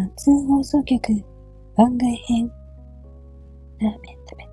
夏放送局番外編ラーメン食べ